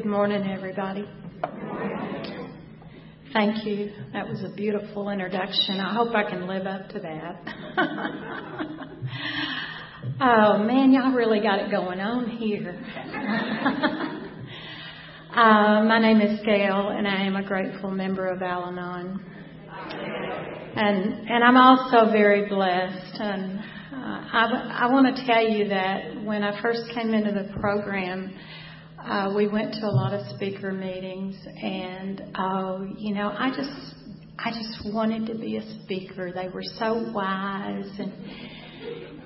Good morning, everybody. Thank you. That was a beautiful introduction. I hope I can live up to that. oh, man, y'all really got it going on here. uh, my name is Gail, and I am a grateful member of Al Anon. And, and I'm also very blessed. And uh, I, I want to tell you that when I first came into the program, uh, we went to a lot of speaker meetings, and oh, you know, I just, I just wanted to be a speaker. They were so wise, and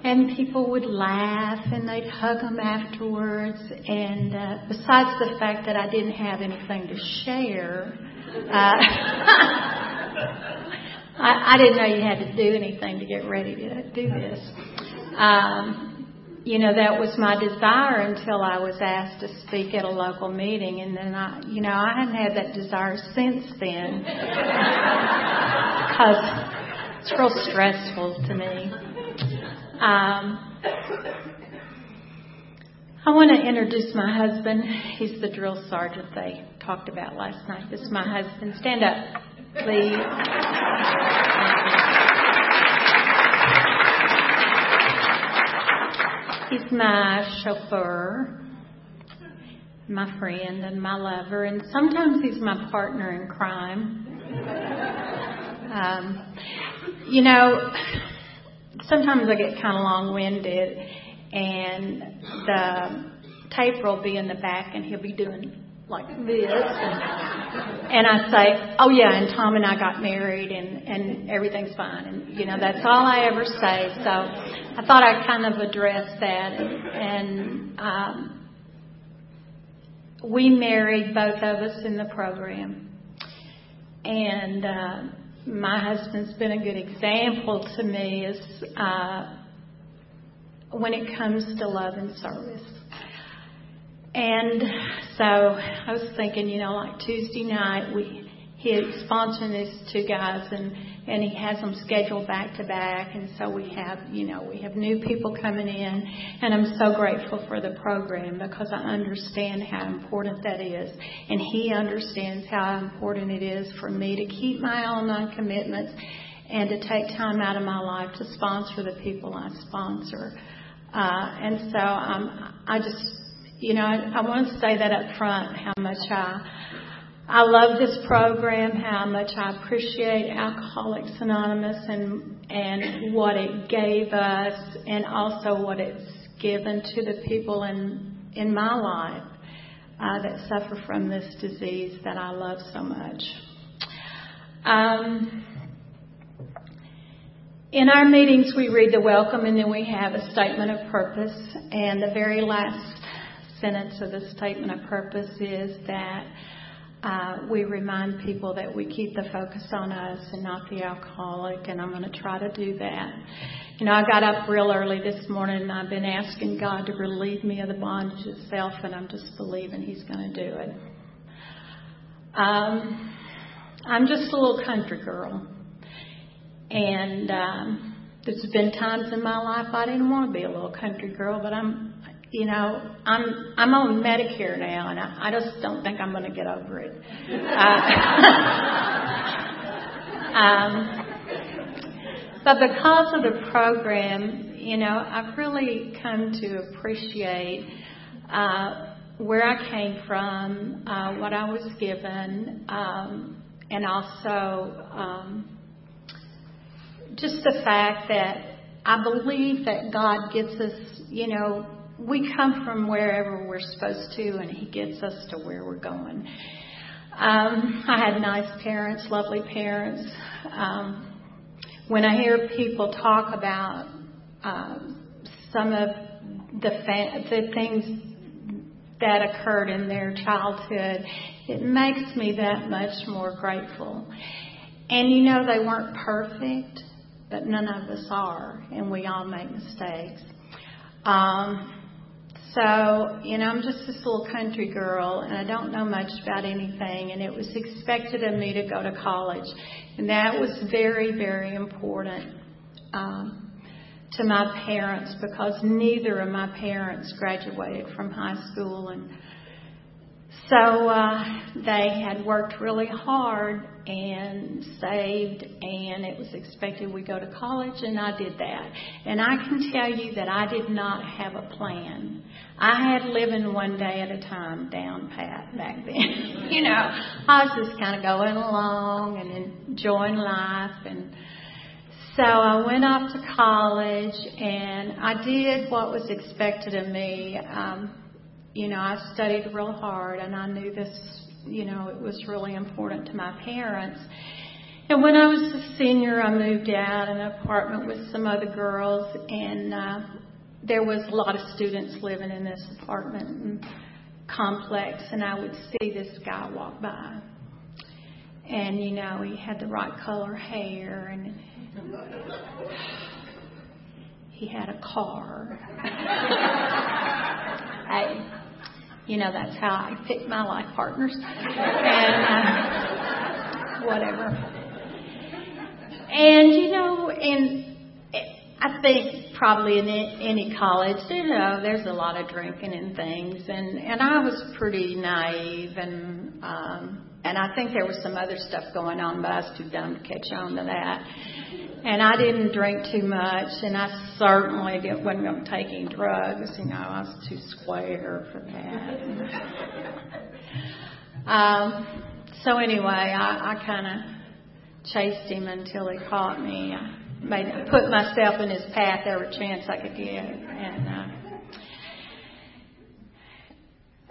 and people would laugh, and they'd hug them afterwards. And uh, besides the fact that I didn't have anything to share. Uh, I, I didn't know you had to do anything to get ready to do this. Um, you know, that was my desire until I was asked to speak at a local meeting. And then I, you know, I haven't had that desire since then because it's real stressful to me. Um, I want to introduce my husband. He's the drill sergeant they talked about last night. This is my husband. Stand up, please. He's my chauffeur, my friend, and my lover, and sometimes he's my partner in crime. Um, you know, sometimes I get kind of long winded, and the tape will be in the back, and he'll be doing like this. And, I say, oh yeah, and Tom and I got married and, and everything's fine. And, you know, that's all I ever say. So I thought I'd kind of address that. And, and um, we married both of us in the program. And uh, my husband's been a good example to me as uh, when it comes to love and service. And so I was thinking, you know, like Tuesday night, we he had sponsored these two guys, and and he has them scheduled back to back, and so we have, you know, we have new people coming in, and I'm so grateful for the program because I understand how important that is, and he understands how important it is for me to keep my own commitments and to take time out of my life to sponsor the people I sponsor. Uh, and so um, I just you know, I, I want to say that up front how much I I love this program, how much I appreciate Alcoholics Anonymous and and what it gave us, and also what it's given to the people in in my life uh, that suffer from this disease that I love so much. Um, in our meetings, we read the welcome and then we have a statement of purpose. And the very last sentence of the statement of purpose is that uh, we remind people that we keep the focus on us and not the alcoholic, and I'm going to try to do that. You know, I got up real early this morning and I've been asking God to relieve me of the bondage of self, and I'm just believing He's going to do it. Um, I'm just a little country girl, and um, there's been times in my life I didn't want to be a little country girl, but I'm you know, I'm I'm on Medicare now, and I, I just don't think I'm going to get over it. Uh, um, but because of the program, you know, I've really come to appreciate uh, where I came from, uh, what I was given, um, and also um, just the fact that I believe that God gives us, you know, we come from wherever we're supposed to, and He gets us to where we're going. Um, I had nice parents, lovely parents. Um, when I hear people talk about um, some of the fa- the things that occurred in their childhood, it makes me that much more grateful. And you know, they weren't perfect, but none of us are, and we all make mistakes. Um, so, you know, I'm just this little country girl and I don't know much about anything and it was expected of me to go to college. And that was very, very important um, to my parents because neither of my parents graduated from high school. And so uh, they had worked really hard and saved, and it was expected we go to college, and I did that. And I can tell you that I did not have a plan. I had living one day at a time down pat back then. you know, I was just kind of going along and enjoying life and so I went off to college and I did what was expected of me. Um, you know, I studied real hard and I knew this, you know, it was really important to my parents. And when I was a senior, I moved out in an apartment with some other girls and uh, there was a lot of students living in this apartment complex and I would see this guy walk by. And you know, he had the right color hair and he had a car. I, you know, that's how I pick my life partners. And uh, whatever. And, you know, and I think probably in any college, you know, there's a lot of drinking and things. And, and I was pretty naive and, um, and I think there was some other stuff going on, but I was too dumb to catch on to that. And I didn't drink too much, and I certainly didn't, wasn't taking drugs. You know, I was too square for that. um, so anyway, I, I kind of chased him until he caught me. I made put myself in his path every chance I could get, and. Uh,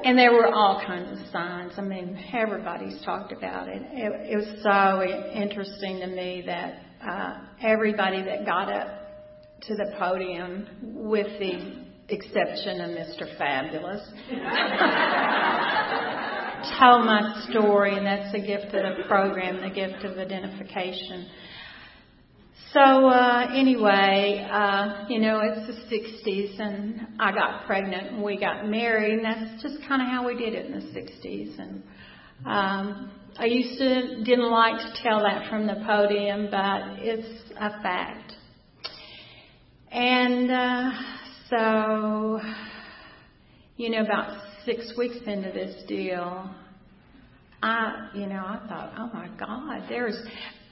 and there were all kinds of signs. I mean, everybody's talked about it. It, it was so interesting to me that uh, everybody that got up to the podium, with the exception of Mr. Fabulous, told my story, and that's the gift of the program, the gift of identification. So uh, anyway, uh, you know, it's the 60s, and I got pregnant, and we got married, and that's just kind of how we did it in the 60s. And um, I used to didn't like to tell that from the podium, but it's a fact. And uh, so, you know, about six weeks into this deal, I, you know, I thought, oh my God, there's,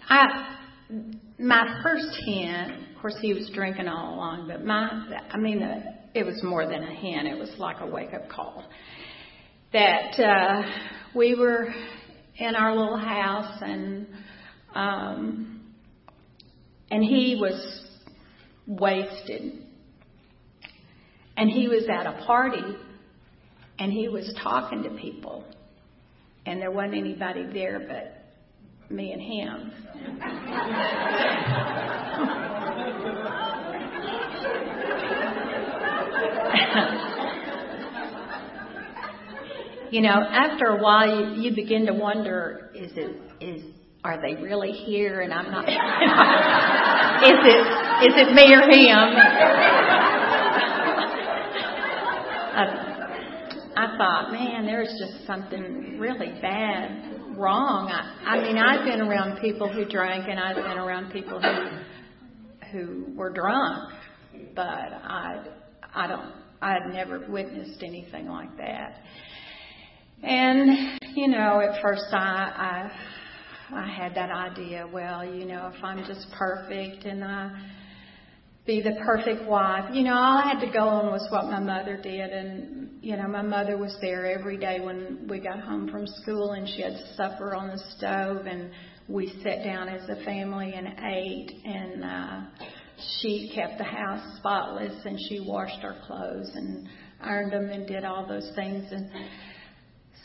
I my first hint, of course, he was drinking all along, but my, I mean, uh, it was more than a hint. It was like a wake up call. That uh, we were in our little house, and um, and he was wasted, and he was at a party, and he was talking to people, and there wasn't anybody there but me and him. you know, after a while, you, you begin to wonder: is it is are they really here? And I'm not. is it is it me or him? uh, I thought, man, there's just something really bad wrong. I, I mean, I've been around people who drank, and I've been around people who who were drunk, but I I don't I had never witnessed anything like that. And you know, at first I I I had that idea. Well, you know, if I'm just perfect and I be the perfect wife. You know, all I had to go on was what my mother did. And, you know, my mother was there every day when we got home from school and she had supper on the stove and we sat down as a family and ate. And, uh, she kept the house spotless and she washed our clothes and ironed them and did all those things. And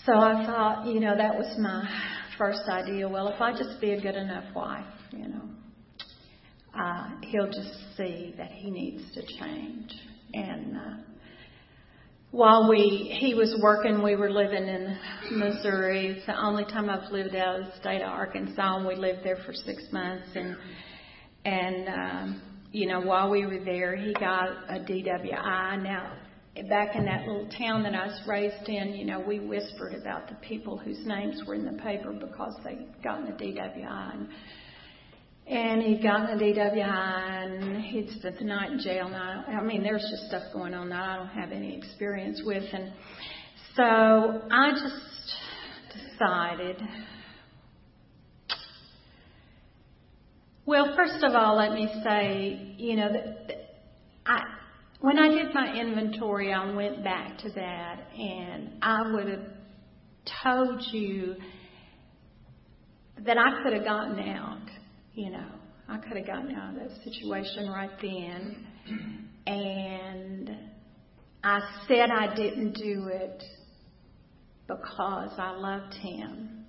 so I thought, you know, that was my first idea. Well, if I just be a good enough wife, you know uh, he'll just see that he needs to change. And uh, while we he was working, we were living in Missouri. It's the only time I've lived out of the state of Arkansas, and we lived there for six months. And and um, you know, while we were there, he got a DWI. Now, back in that little town that I was raised in, you know, we whispered about the people whose names were in the paper because they'd gotten a DWI. And and he'd gotten a DWI and he'd spent the night in jail. Now, I mean, there's just stuff going on that I don't have any experience with. And so I just excited. Well, first of all, let me say, you know, that I, when I did my inventory, I went back to that, and I would have told you that I could have gotten out, you know, I could have gotten out of that situation right then. And I said I didn't do it because I loved him.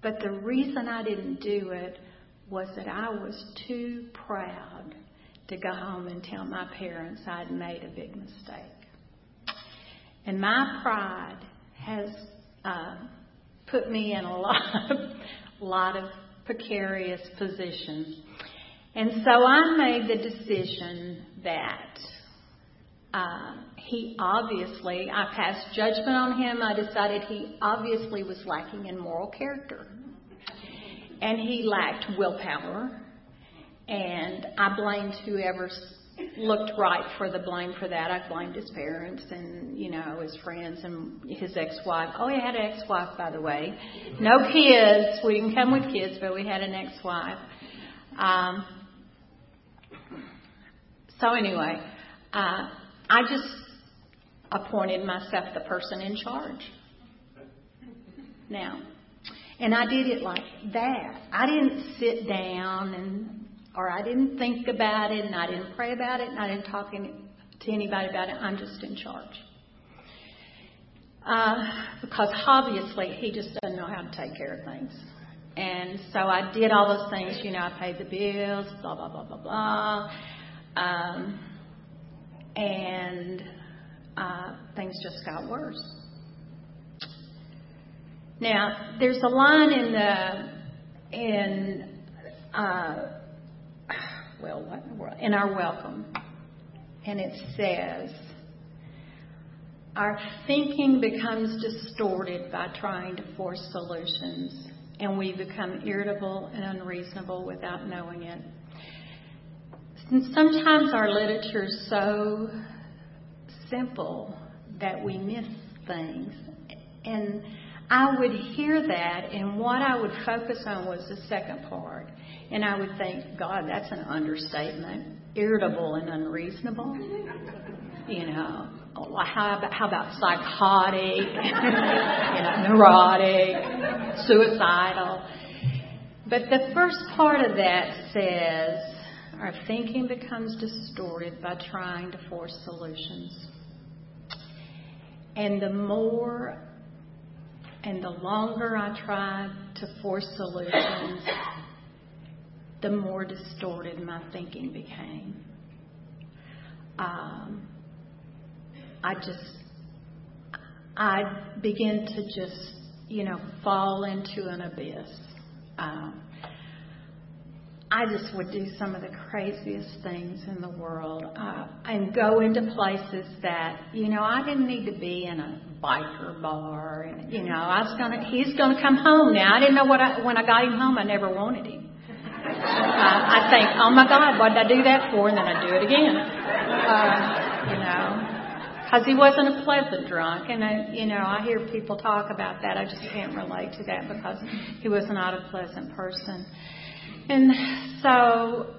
But the reason I didn't do it was that I was too proud to go home and tell my parents I'd made a big mistake. And my pride has uh, put me in a lot of, lot of precarious positions. And so I made the decision that uh, he obviously, I passed judgment on him. I decided he obviously was lacking in moral character. And he lacked willpower. And I blamed whoever looked right for the blame for that. I blamed his parents and, you know, his friends and his ex-wife. Oh, he had an ex-wife, by the way. No kids. We didn't come with kids, but we had an ex-wife. Um, so anyway, uh, I just appointed myself the person in charge. Now, and I did it like that. I didn't sit down and, or I didn't think about it and I didn't pray about it and I didn't talk to anybody about it. I'm just in charge. Uh, because obviously he just doesn't know how to take care of things. And so I did all those things, you know, I paid the bills, blah, blah, blah, blah, blah. Um, and uh, things just got worse. Now, there's a line in the in uh, well, what, in our welcome, and it says, "Our thinking becomes distorted by trying to force solutions, and we become irritable and unreasonable without knowing it." Sometimes our literature is so simple that we miss things. And I would hear that, and what I would focus on was the second part. And I would think, God, that's an understatement. Irritable and unreasonable. You know, oh, how about, how about psychotic, you know, neurotic, suicidal? But the first part of that says, our thinking becomes distorted by trying to force solutions. And the more and the longer I tried to force solutions, the more distorted my thinking became. Um, I just, I began to just, you know, fall into an abyss. Um, I just would do some of the craziest things in the world uh, and go into places that, you know, I didn't need to be in a biker bar. And, you know, I was going to, he's going to come home now. I didn't know what I, when I got him home, I never wanted him. Uh, I think, oh my God, what did I do that for? And then I do it again. Uh, you know, because he wasn't a pleasant drunk. And, I, you know, I hear people talk about that. I just can't relate to that because he was not a pleasant person. And so,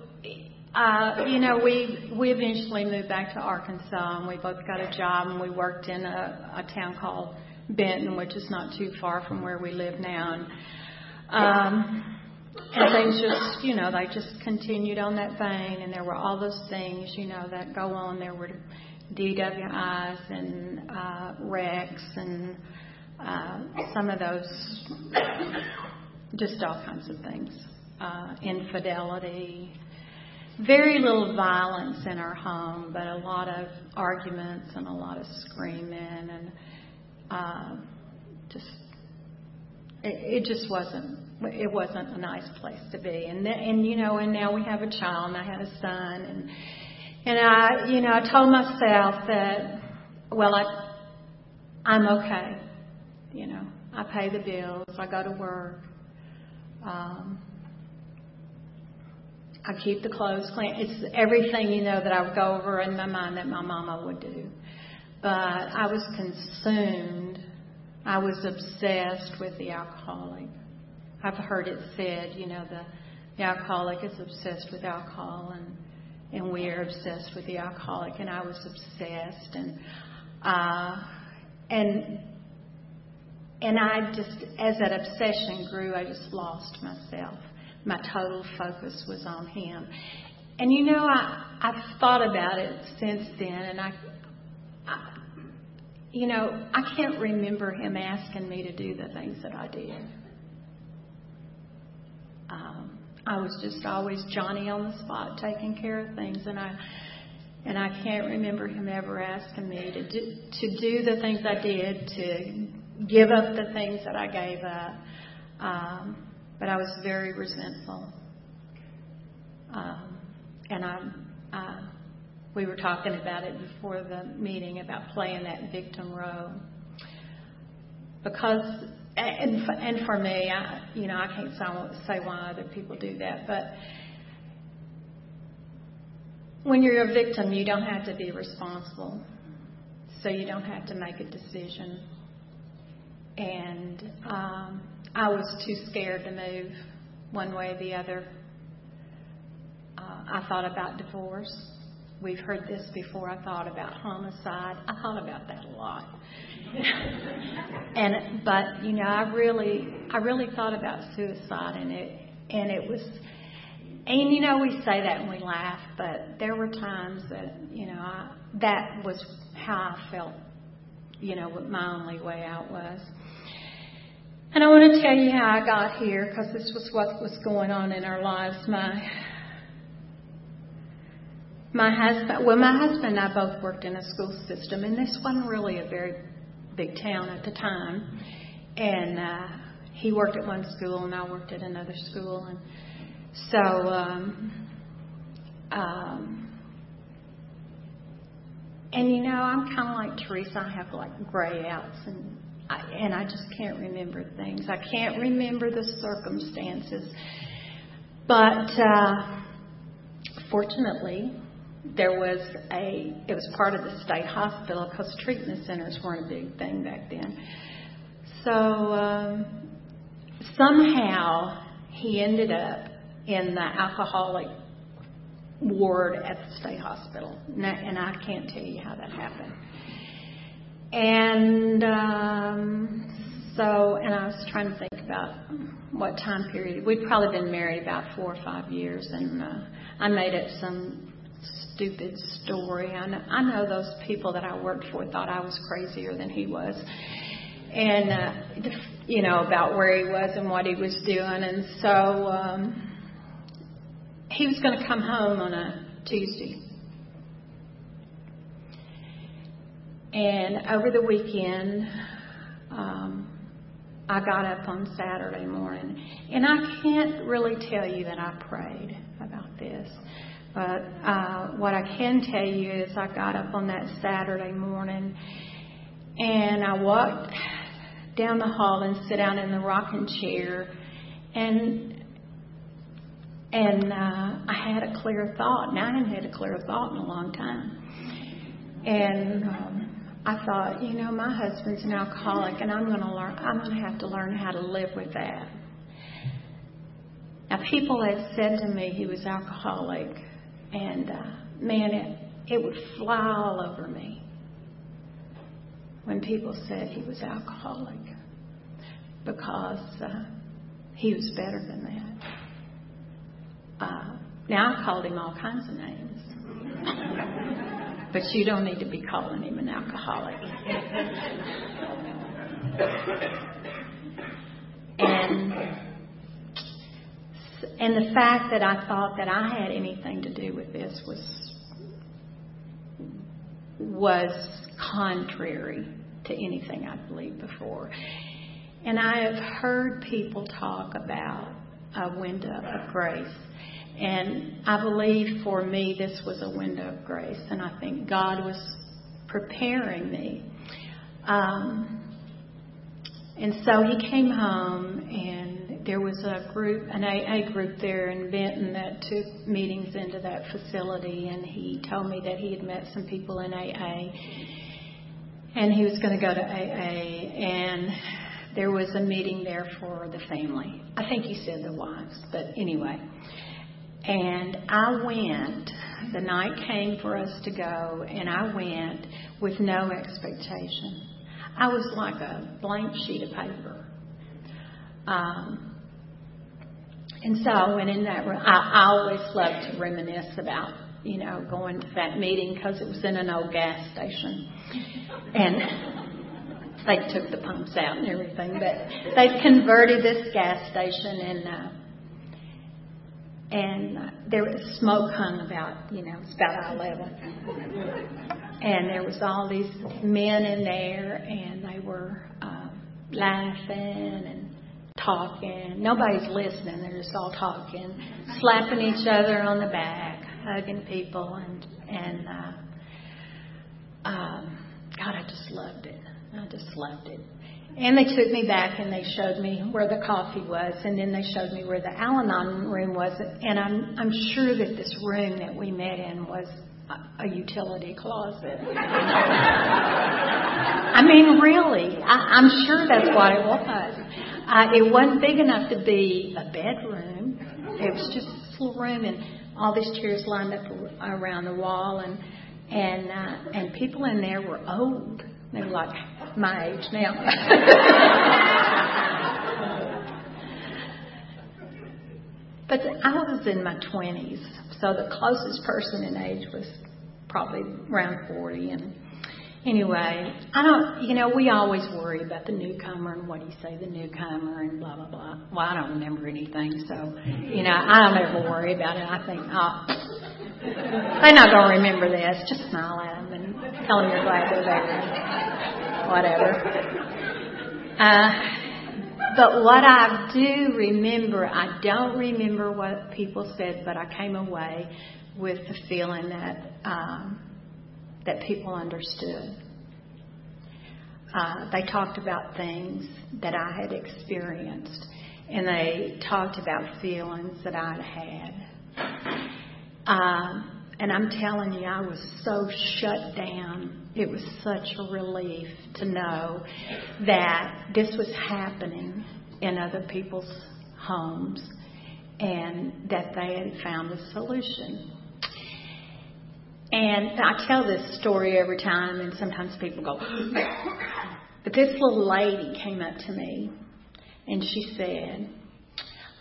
uh, you know, we we eventually moved back to Arkansas, and we both got a job, and we worked in a, a town called Benton, which is not too far from where we live now. And, um, and things just, you know, they just continued on that vein, and there were all those things, you know, that go on. There were DWIs and uh, wrecks and uh, some of those, just all kinds of things uh, infidelity, very little violence in our home, but a lot of arguments and a lot of screaming and uh, just it, it just wasn't it wasn't a nice place to be. And then, and you know, and now we have a child, and I had a son, and and I you know I told myself that well I I'm okay, you know I pay the bills, I go to work. Um, I keep the clothes clean. It's everything, you know, that I would go over in my mind that my mama would do. But I was consumed I was obsessed with the alcoholic. I've heard it said, you know, the, the alcoholic is obsessed with alcohol and and we are obsessed with the alcoholic and I was obsessed and uh and and I just as that obsession grew I just lost myself. My total focus was on him. And you know I I've thought about it since then and I, I you know, I can't remember him asking me to do the things that I did. Um, I was just always Johnny on the spot, taking care of things, and I and I can't remember him ever asking me to do, to do the things I did, to give up the things that I gave up. Um, but I was very resentful, um, and I, uh, we were talking about it before the meeting about playing that victim role because and for, and for me, I you know I can't say why other people do that, but when you're a victim, you don't have to be responsible, so you don't have to make a decision. And um, I was too scared to move one way or the other. Uh, I thought about divorce. We've heard this before. I thought about homicide. I thought about that a lot. and but you know, I really I really thought about suicide and it and it was and you know we say that and we laugh, but there were times that you know I, that was how I felt. You know what my only way out was. And I want to tell you how I got here because this was what was going on in our lives. My my husband, well, my husband and I both worked in a school system, and this wasn't really a very big town at the time. And uh, he worked at one school, and I worked at another school, and so um, um, and you know, I'm kind of like Teresa. I have like gray outs, and I, and I just can't remember things. I can't remember the circumstances, but uh, fortunately, there was a it was part of the state hospital because treatment centers weren't a big thing back then. So um, somehow he ended up in the alcoholic ward at the state hospital, and I can't tell you how that happened. And um, so, and I was trying to think about what time period. We'd probably been married about four or five years, and uh, I made up some stupid story. I know, I know those people that I worked for thought I was crazier than he was. And, uh, you know, about where he was and what he was doing. And so um, he was going to come home on a Tuesday. And over the weekend, um, I got up on Saturday morning. And I can't really tell you that I prayed about this. But uh, what I can tell you is I got up on that Saturday morning and I walked down the hall and sit down in the rocking chair and and uh, I had a clear thought. Now I hadn't had a clear thought in a long time. And um, I thought, you know, my husband's an alcoholic, and I'm to learn. I'm to have to learn how to live with that. Now, people had said to me he was alcoholic and uh, man, it, it would fly all over me when people said he was alcoholic because uh, he was better than that. Uh, now I called him all kinds of names. but you don't need to be calling him an alcoholic. and and the fact that I thought that I had anything to do with this was was contrary to anything I'd believed before. And I have heard people talk about a window of grace. And I believe for me this was a window of grace. And I think God was preparing me. Um, and so he came home and there was a group, an AA group there in Benton that took meetings into that facility, and he told me that he had met some people in AA. and he was going to go to AA, and there was a meeting there for the family. I think he said the wives, but anyway. And I went, the night came for us to go, and I went with no expectation. I was like a blank sheet of paper. Um, and so I went in that room. I, I always love to reminisce about, you know, going to that meeting because it was in an old gas station. And they took the pumps out and everything, but they've converted this gas station and, uh, and uh, there was smoke hung about, you know, it's about eye level. And there was all these men in there and they were um, laughing and talking. Nobody's listening. They're just all talking, slapping each other on the back, hugging people, and and uh, um, God, I just loved it. I just loved it. And they took me back and they showed me where the coffee was, and then they showed me where the Al-Anon room was. And I'm I'm sure that this room that we met in was a utility closet. I mean, really, I, I'm sure that's what it was. Uh, it wasn't big enough to be a bedroom. It was just a little room, and all these chairs lined up around the wall, and and uh, and people in there were old. They were like my age now. but I was in my twenties, so the closest person in age was probably around forty, and anyway, I don't, you know, we always worry about the newcomer and what do you say, the newcomer and blah, blah, blah. Well, I don't remember anything, so, you know, I don't ever worry about it. I think, oh, they're not going to remember this. Just smile at them and tell them you're glad they're there. Whatever. Uh, but what I do remember, I don't remember what people said, but I came away with the feeling that um, that people understood. Uh, they talked about things that I had experienced, and they talked about feelings that I'd had. Um, and I'm telling you, I was so shut down. It was such a relief to know that this was happening in other people's homes and that they had found a solution. And I tell this story every time, and sometimes people go, but this little lady came up to me and she said,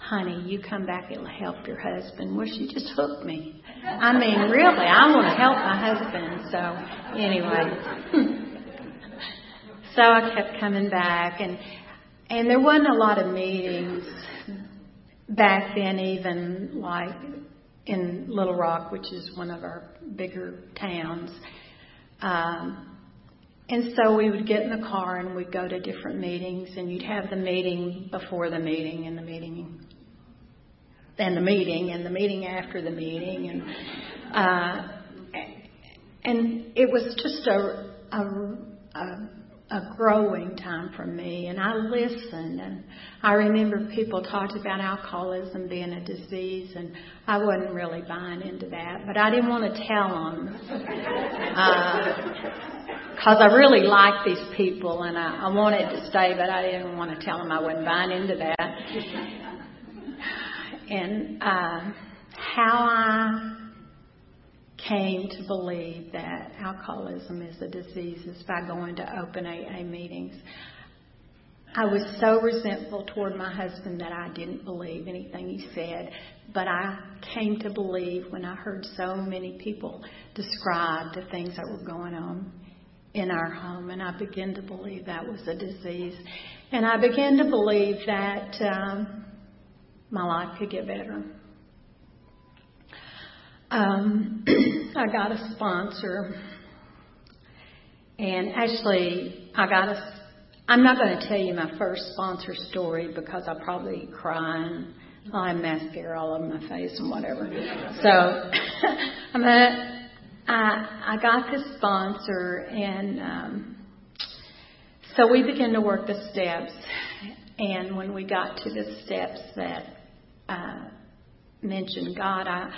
Honey, you come back, it'll help your husband. Well, she just hooked me. I mean, really, I want to help my husband. So, anyway. so I kept coming back, and and there wasn't a lot of meetings back then, even like in Little Rock, which is one of our bigger towns. Um, and so we would get in the car and we'd go to different meetings, and you'd have the meeting before the meeting, and the meeting, and the meeting, and the meeting after the meeting, and uh, and it was just a, a, a a growing time for me, and I listened. And I remember people talked about alcoholism being a disease, and I wasn't really buying into that, but I didn't want to tell them because uh, I really liked these people, and I, I wanted to stay, but I didn't want to tell them I wasn't buying into that. And uh, how I came to believe that alcoholism is a disease is by going to open AA meetings. I was so resentful toward my husband that I didn't believe anything he said, but I came to believe when I heard so many people describe the things that were going on in our home, and I began to believe that was a disease. And I began to believe that um, my life could get better. Um, I got a sponsor, and actually, I got a. I'm not going to tell you my first sponsor story because I'll probably cry and I'll have mascara all over my face and whatever. So, I'm gonna. I I got this sponsor, and um, so we began to work the steps. And when we got to the steps that uh, mentioned God, I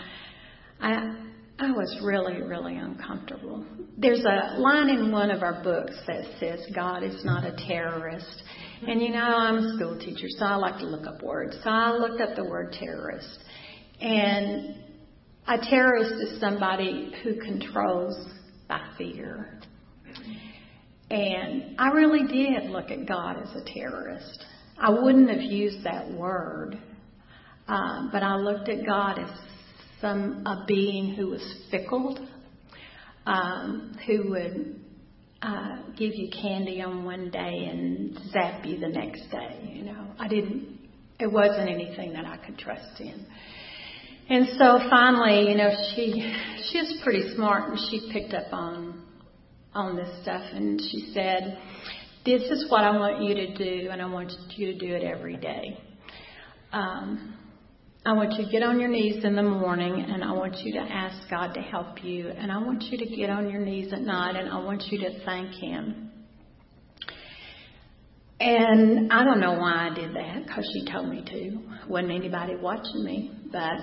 I I was really, really uncomfortable. There's a line in one of our books that says, God is not a terrorist. And you know, I'm a school teacher, so I like to look up words. So I looked up the word terrorist. And a terrorist is somebody who controls by fear. And I really did look at God as a terrorist. I wouldn't have used that word, uh, but I looked at God as some a being who was fickle, um, who would uh, give you candy on one day and zap you the next day. You know, I didn't. It wasn't anything that I could trust in. And so finally, you know, she she's pretty smart and she picked up on on this stuff and she said, "This is what I want you to do, and I want you to do it every day." Um, I want you to get on your knees in the morning and I want you to ask God to help you. And I want you to get on your knees at night and I want you to thank Him. And I don't know why I did that because she told me to. Wasn't anybody watching me, but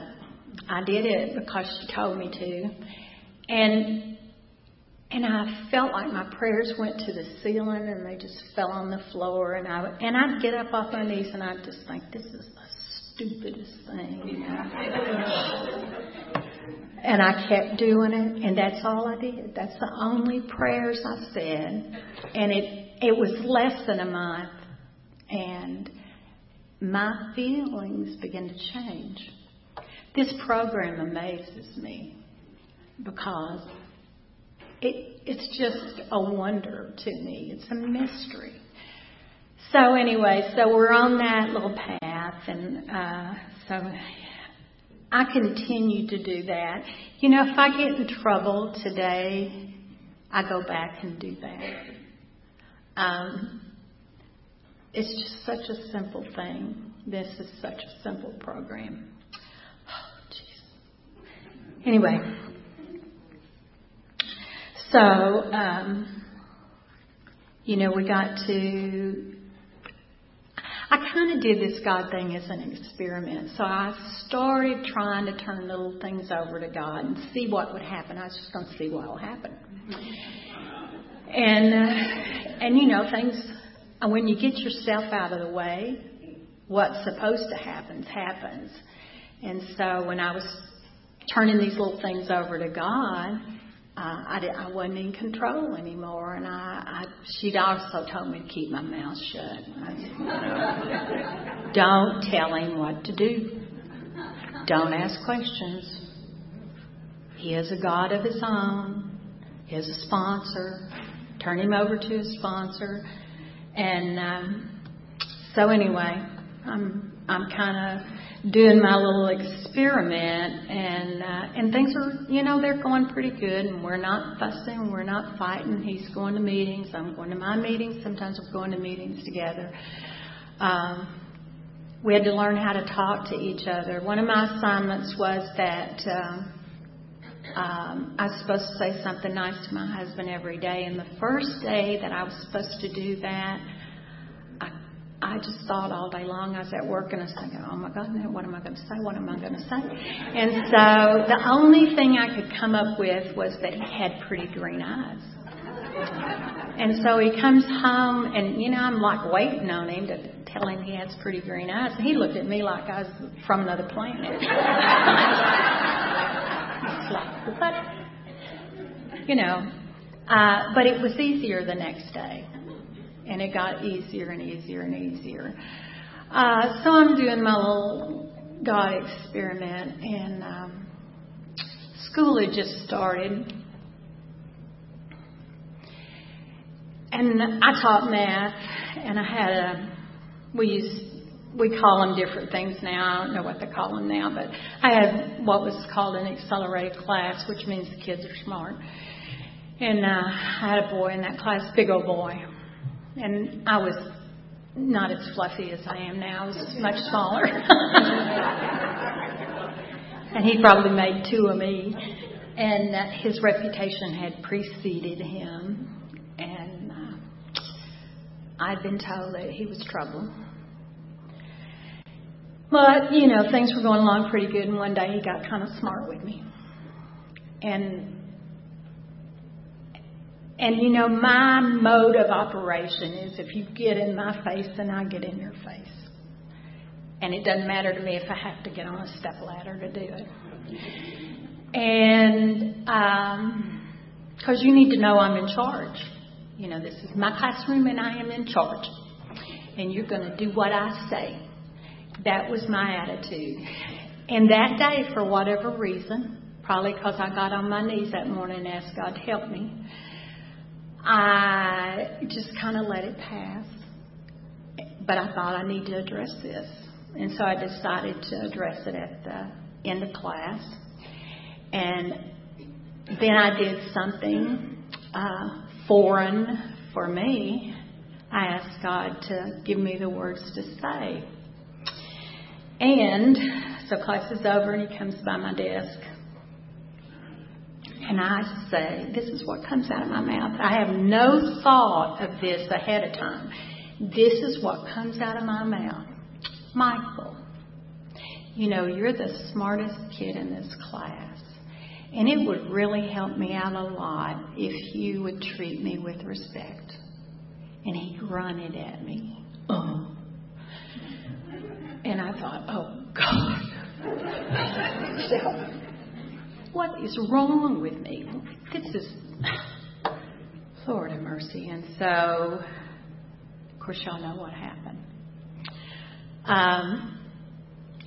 I did it because she told me to. And and I felt like my prayers went to the ceiling and they just fell on the floor and I and I'd get up off my knees and I'd just think this is stupidest thing. and I kept doing it, and that's all I did. That's the only prayers I said. And it, it was less than a month, and my feelings began to change. This program amazes me because it, it's just a wonder to me. It's a mystery. So anyway, so we're on that little path, and uh, so I continue to do that. You know, if I get in trouble today, I go back and do that. Um, it's just such a simple thing. This is such a simple program. Oh, jeez. Anyway, so um, you know, we got to I kind of did this God thing as an experiment. So I started trying to turn little things over to God and see what would happen. I was just going to see what will happen. And uh, and you know things. Uh, when you get yourself out of the way, what's supposed to happen happens. And so when I was turning these little things over to God, uh, I, did, I wasn't in control anymore, and I, I she'd also told me to keep my mouth shut. I said, you know, don't tell him what to do. Don't ask questions. He has a God of his own. He has a sponsor. Turn him over to his sponsor. And um, so anyway, I'm I'm kind of doing my little experiment, and uh, and things are, you know, they're going pretty good, and we're not fussing, we're not fighting. He's going to meetings, I'm going to my meetings. Sometimes we're going to meetings together. Um, we had to learn how to talk to each other. One of my assignments was that. Um, um, I was supposed to say something nice to my husband every day. And the first day that I was supposed to do that, I just thought all day long. I was at work and I was thinking, oh my God, what am I going to say? What am I going to say? And so the only thing I could come up with was that he had pretty green eyes. And so he comes home and, you know, I'm like waiting on him to tell him he has pretty green eyes. And he looked at me like I was from another planet. it's like, what? You know, uh, but it was easier the next day and it got easier and easier and easier. Uh, so I'm doing my little God experiment, and um, school had just started. And I taught math, and I had a, we used, we call them different things now. I don't know what they call them now, but I had what was called an accelerated class, which means the kids are smart. And uh, I had a boy in that class, big old boy, and I was not as fluffy as I am now. I was much smaller. and he probably made two of me. And uh, his reputation had preceded him. And uh, I'd been told that he was trouble. But, you know, things were going along pretty good. And one day he got kind of smart with me. and and you know, my mode of operation is if you get in my face, then I get in your face. And it doesn't matter to me if I have to get on a step ladder to do it. And because um, you need to know I'm in charge. You know, this is my classroom and I am in charge. And you're going to do what I say. That was my attitude. And that day, for whatever reason, probably because I got on my knees that morning and asked God to help me, I just kind of let it pass. But I thought I need to address this. And so I decided to address it at the end of class. And then I did something uh, foreign for me. I asked God to give me the words to say. And so class is over and he comes by my desk and I say, This is what comes out of my mouth. I have no thought of this ahead of time. This is what comes out of my mouth. Michael, you know, you're the smartest kid in this class. And it would really help me out a lot if you would treat me with respect. And he grunted at me. Oh. And I thought, oh, God. what is wrong with me? This is, Lord have mercy. And so, of course, y'all know what happened. Um,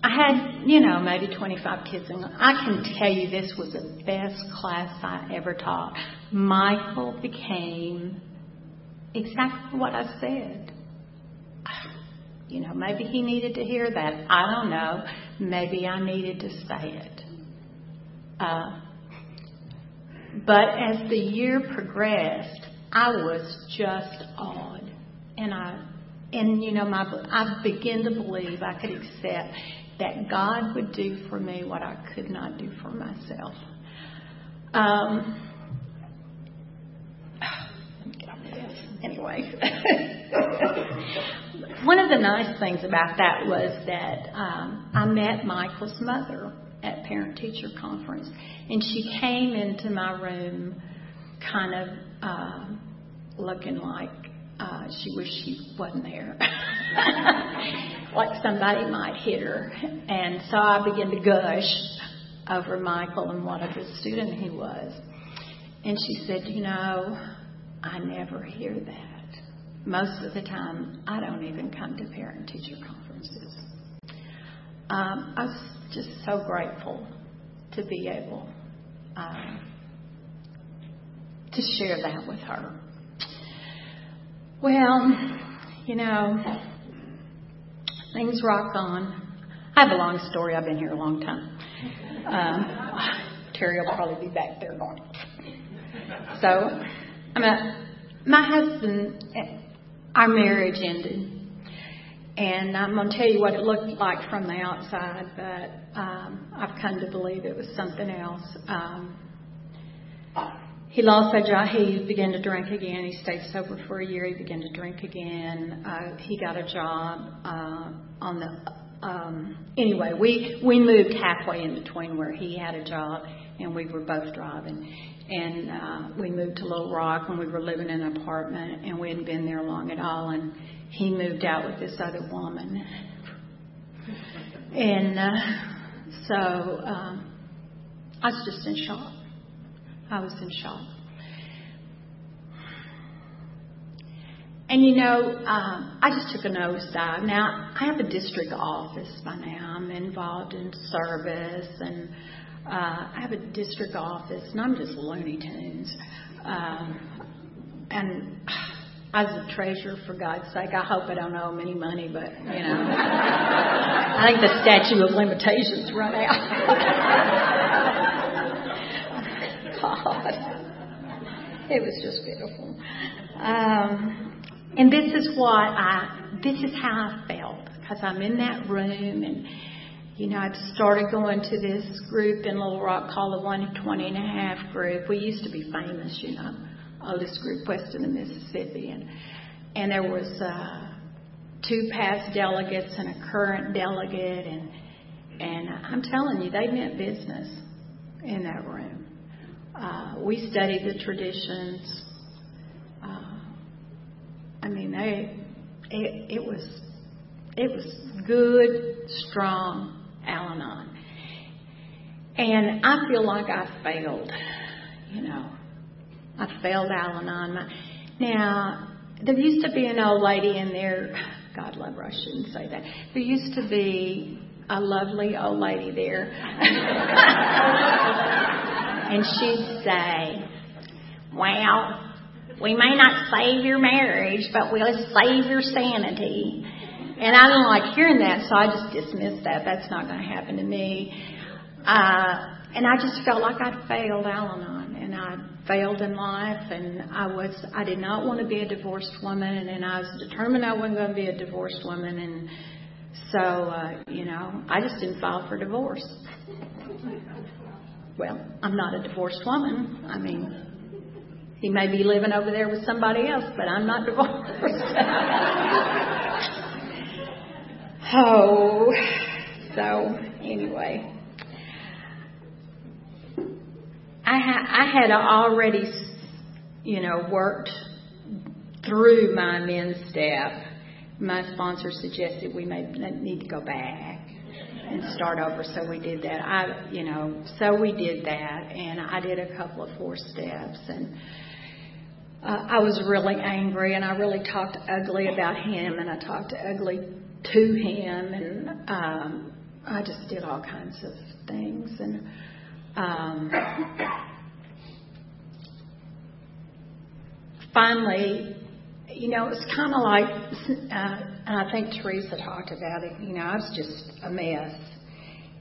I had, you know, maybe 25 kids, and I can tell you this was the best class I ever taught. Michael became exactly what I said. You know, maybe he needed to hear that. I don't know. Maybe I needed to say it. Uh, but as the year progressed, I was just awed, and I, and you know, my I began to believe I could accept that God would do for me what I could not do for myself. Um, anyway. One of the nice things about that was that um, I met Michael's mother at parent teacher conference, and she came into my room kind of uh, looking like uh, she wished she wasn't there, like somebody might hit her. And so I began to gush over Michael and what a good student he was. And she said, You know, I never hear that. Most of the time, I don't even come to parent teacher conferences. Um, I just so grateful to be able um, to share that with her. Well, you know, things rock on. I have a long story. I've been here a long time. Um, Terry will probably be back there going. So, I'm a, my husband, our marriage ended. And I'm going to tell you what it looked like from the outside, but um, I've come to believe it was something else. Um, he lost that job. He began to drink again. He stayed sober for a year. He began to drink again. Uh, he got a job uh, on the. Um, anyway, we we moved halfway in between where he had a job and we were both driving, and uh, we moved to Little Rock and we were living in an apartment and we hadn't been there long at all and he moved out with this other woman, and uh, so um, I was just in shock. I was in shock. And you know, um, I just took a nosedive. Now, I have a district office by now. I'm involved in service, and uh, I have a district office, and I'm just Looney Tunes. Um, and I was a treasurer, for God's sake. I hope I don't owe him any money, but, you know. I think the statute of limitations run out. God. It was just beautiful. Um, and this is what I, this is how I felt because I'm in that room and, you know, I'd started going to this group in Little Rock called the 120 and a half group. We used to be famous, you know, oldest group west of the Mississippi. And, and there was, uh, two past delegates and a current delegate and, and I'm telling you, they meant business in that room. Uh, we studied the traditions. Uh, I mean, they, it, it was it was good, strong Al-Anon. And I feel like I failed, you know. I failed Al-Anon. Now, there used to be an old lady in there. God love her, I shouldn't say that. There used to be a lovely old lady there. and she'd say, Well, we may not save your marriage, but we'll save your sanity. And I don't like hearing that, so I just dismissed that. That's not going to happen to me. Uh, and I just felt like I'd failed Al Anon, and I failed in life, and I was I did not want to be a divorced woman, and I was determined I wasn't going to be a divorced woman, and so uh, you know I just didn't file for divorce. Well, I'm not a divorced woman. I mean, he may be living over there with somebody else, but I'm not divorced. oh, so anyway. I, ha- I had already, you know, worked through my men's step. My sponsor suggested we may need to go back and start over, so we did that. I, you know, so we did that, and I did a couple of four steps, and uh, I was really angry, and I really talked ugly about him, and I talked ugly to him, and um, I just did all kinds of things, and um, finally, you know, it's kind of like, uh, and I think Teresa talked about it. You know, I was just a mess,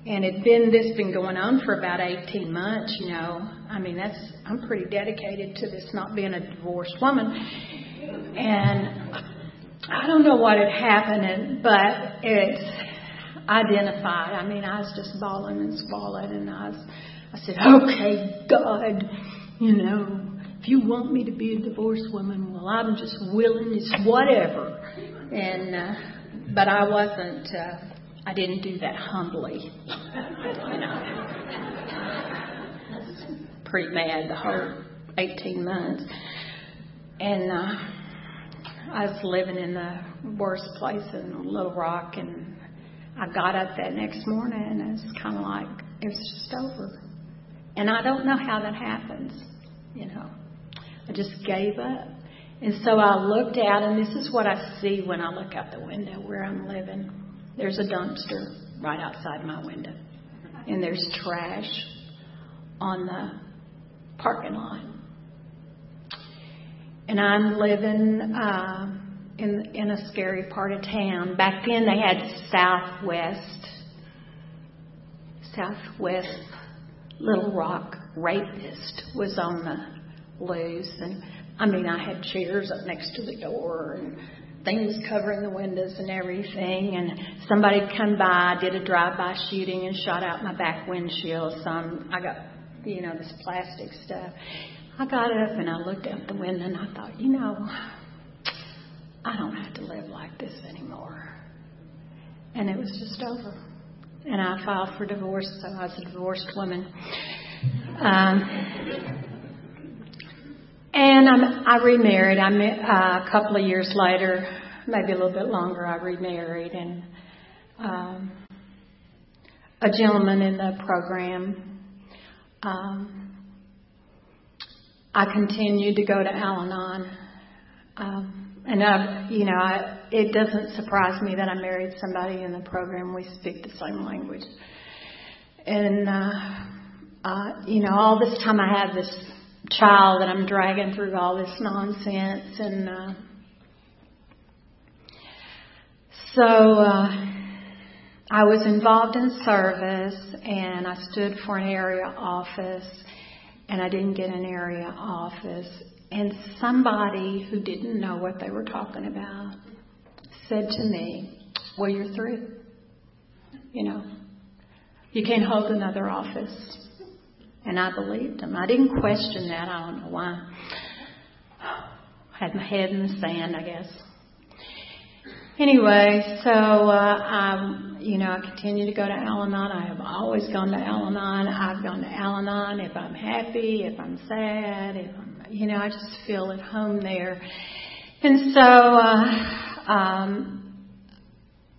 and it been this been going on for about 18 months. You know, I mean, that's I'm pretty dedicated to this not being a divorced woman, and I don't know what had happened, but it's identified. I mean, I was just bawling and squalling, and I was I said, okay, God, you know, if you want me to be a divorced woman, well, I'm just willing. It's whatever. And, uh, but I wasn't, uh, I didn't do that humbly. you know, pretty mad the whole 18 months. And, uh, I was living in the worst place in Little Rock, and I got up that next morning, and it's kind of like it was just over. And I don't know how that happens, you know. I just gave up. And so I looked out, and this is what I see when I look out the window where I'm living. There's a dumpster right outside my window, and there's trash on the parking lot. And I'm living uh, in in a scary part of town. Back then, they had Southwest, Southwest Little Rock rapist was on the loose. And I mean, I had chairs up next to the door and things covering the windows and everything. And somebody come by, did a drive-by shooting and shot out my back windshield. Some I got, you know, this plastic stuff. I got up and I looked out the window and I thought, you know, I don't have to live like this anymore. And it was just over and I filed for divorce, so I was a divorced woman. Um, and I'm, I remarried. I met, uh, a couple of years later, maybe a little bit longer. I remarried, and um, a gentleman in the program. Um, I continued to go to Al-Anon. Um, and I, you know, I, it doesn't surprise me that I married somebody in the program. We speak the same language, and uh, uh, you know, all this time I have this child that I'm dragging through all this nonsense, and uh, so uh, I was involved in service, and I stood for an area office, and I didn't get an area office, and somebody who didn't know what they were talking about said to me, Well, you're through. You know, you can't hold another office. And I believed him. I didn't question that. I don't know why. I had my head in the sand, I guess. anyway, so uh, um, you know, I continue to go to Al-Anon. I have always gone to Al-Anon. I've gone to Al-Anon if I'm happy, if I'm sad, if I'm, you know, I just feel at home there. And so, uh, um,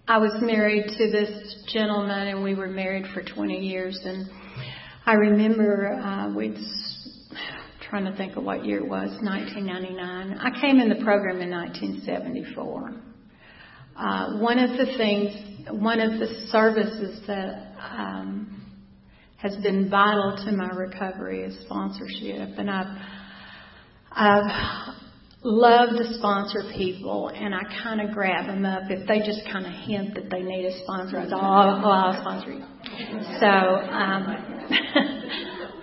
I was married to this gentleman, and we were married for 20 years. And I remember uh, we'd trying to think of what year it was, 1999. I came in the program in 1974. Uh, one of the things, one of the services that um, has been vital to my recovery is sponsorship, and I've I've loved to sponsor people, and I kind of grab them up if they just kind of hint that they need a sponsor. I say, oh, oh I'll sponsor you. So um,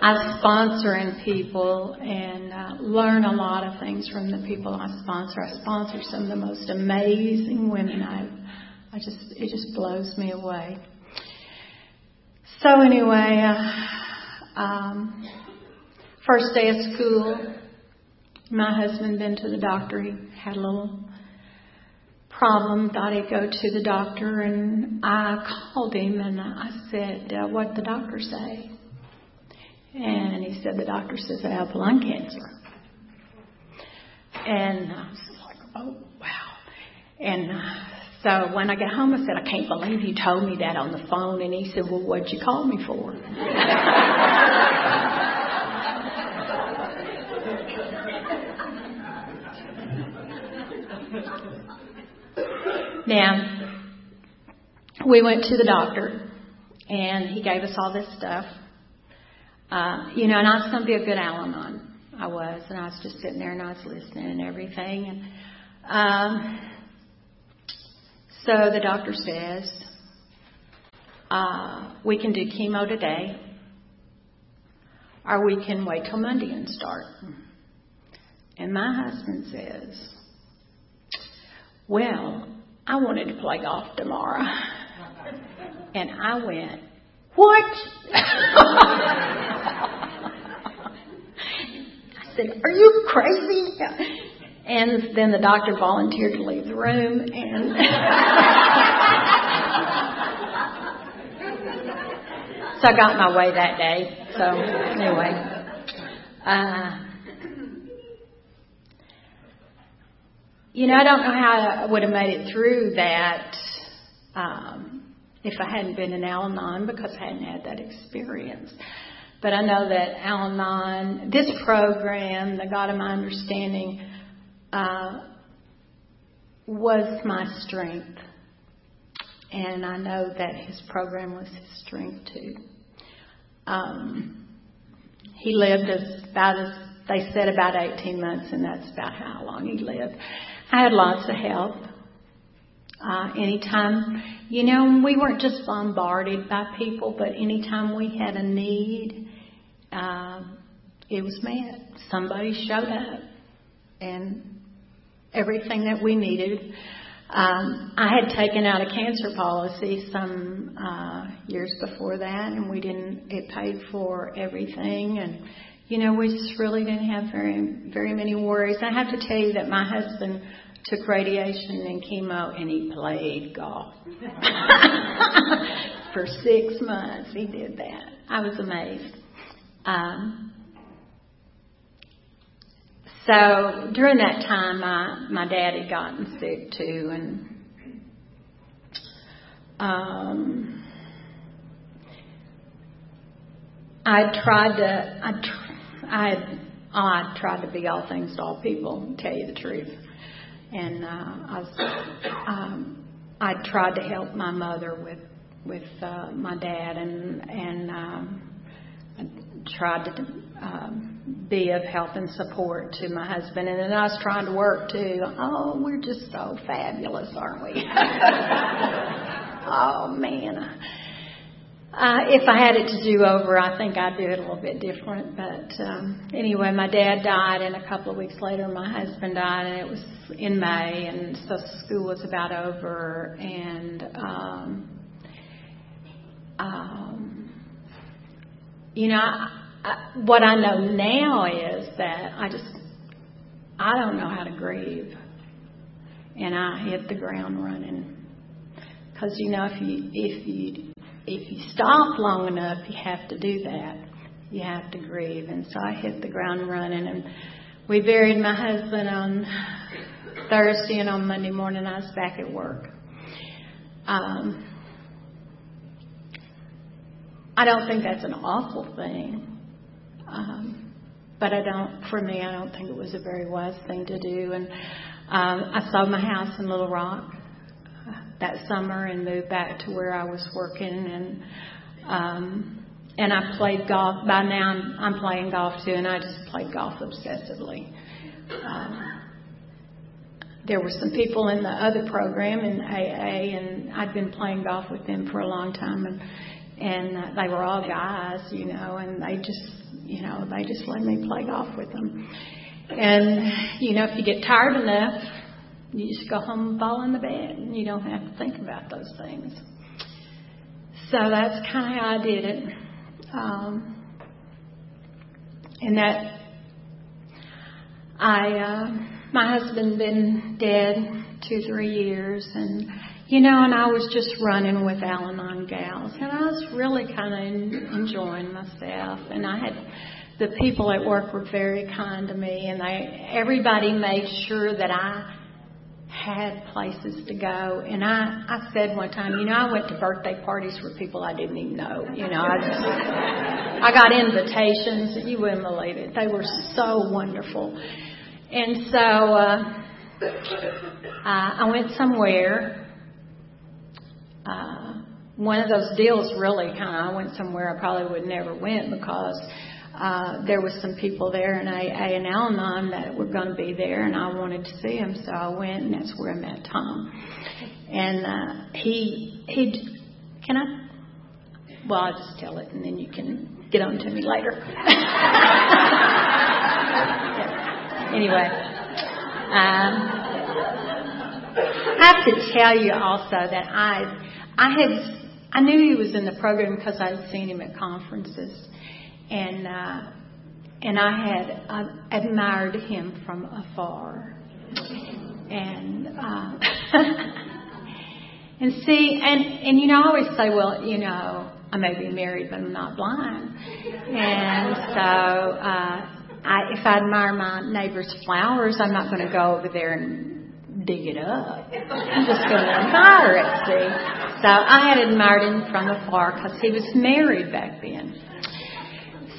I sponsor in people and uh, learn a lot of things from the people I sponsor. I sponsor some of the most amazing women. I, I just it just blows me away. So anyway, uh, um, first day of school, my husband been to the doctor. He had a little problem. Thought he'd go to the doctor, and I called him and I said, uh, "What the doctor say?" And he said, the doctor says I have lung cancer. And I was like, oh, wow. And uh, so when I got home, I said, I can't believe you told me that on the phone. And he said, well, what'd you call me for? now, we went to the doctor, and he gave us all this stuff. Uh, you know, and I was going to be a good Al-Anon. I was, and I was just sitting there and I was listening and everything. And um, so the doctor says, uh, we can do chemo today, or we can wait till Monday and start. And my husband says, Well, I wanted to play golf tomorrow. And I went, what? I said, Are you crazy? And then the doctor volunteered to leave the room and So I got my way that day. So anyway. Uh you know, I don't know how I would have made it through that um if I hadn't been in Al Anon because I hadn't had that experience. But I know that Al Anon, this program, the God of My Understanding, uh, was my strength. And I know that his program was his strength too. Um, he lived as about as they said about 18 months, and that's about how long he lived. I had lots of help. Uh, anytime, you know, we weren't just bombarded by people, but anytime we had a need, uh, it was met. Somebody showed up, and everything that we needed. Um, I had taken out a cancer policy some uh, years before that, and we didn't. It paid for everything, and you know, we just really didn't have very very many worries. I have to tell you that my husband took radiation and chemo, and he played golf for six months. He did that. I was amazed. Um, so during that time, my my dad had gotten sick too, and um, I tried to I tr- I I tried to be all things to all people. Tell you the truth and uh, I was, um, I tried to help my mother with with uh, my dad, and and um, I tried to um, be of help and support to my husband, and then I was trying to work too. Oh, we're just so fabulous, aren't we? oh man. Uh, if I had it to do over, I think I'd do it a little bit different. But um, anyway, my dad died, and a couple of weeks later, my husband died, and it was in May, and so school was about over. And um, um, you know, I, I, what I know now is that I just I don't know how to grieve, and I hit the ground running. Because you know, if you if you if you stop long enough, you have to do that. You have to grieve, and so I hit the ground running, and we buried my husband on Thursday, and on Monday morning I was back at work. Um, I don't think that's an awful thing. Um, but I don't, for me, I don't think it was a very wise thing to do. And um, I sold my house in Little Rock uh, that summer and moved back to where I was working. And um, and I played golf. By now, I'm, I'm playing golf too, and I just played golf obsessively. Um, there were some people in the other program in AA, and I'd been playing golf with them for a long time, and and uh, they were all guys, you know, and they just, you know, they just let me play golf with them. And you know, if you get tired enough, you just go home and fall in the bed, and you don't have to think about those things. So that's kind of how I did it. Um, and that I, uh, my husband been dead two, three years, and you know, and I was just running with Al-Anon gals, and I was really kind of enjoying myself. And I had the people at work were very kind to me, and they everybody made sure that I had places to go. And I I said one time, you know, I went to birthday parties for people I didn't even know. You know, I just I got invitations, you wouldn't believe it. They were so wonderful. And so uh, I went somewhere uh, one of those deals really kind of, I went somewhere I probably would never went because uh, there was some people there in AA and Al-Anon that were going to be there, and I wanted to see them, so I went, and that's where I met Tom. And uh, he he can I? Well, I'll just tell it, and then you can get on to me later. anyway, um, I have to tell you also that I I had I knew he was in the program because I had seen him at conferences, and uh, and I had uh, admired him from afar, and uh, and see and and you know I always say, well, you know, I may be married, but I'm not blind, and so. Uh, I, if I admire my neighbor's flowers, I'm not going to go over there and dig it up. I'm just going to admire it, see. So I had admired him from afar because he was married back then.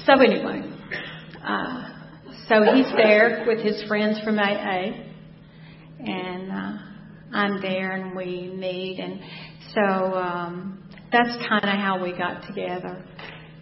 So anyway, uh, so he's there with his friends from AA, and uh, I'm there, and we meet, and so um, that's kind of how we got together.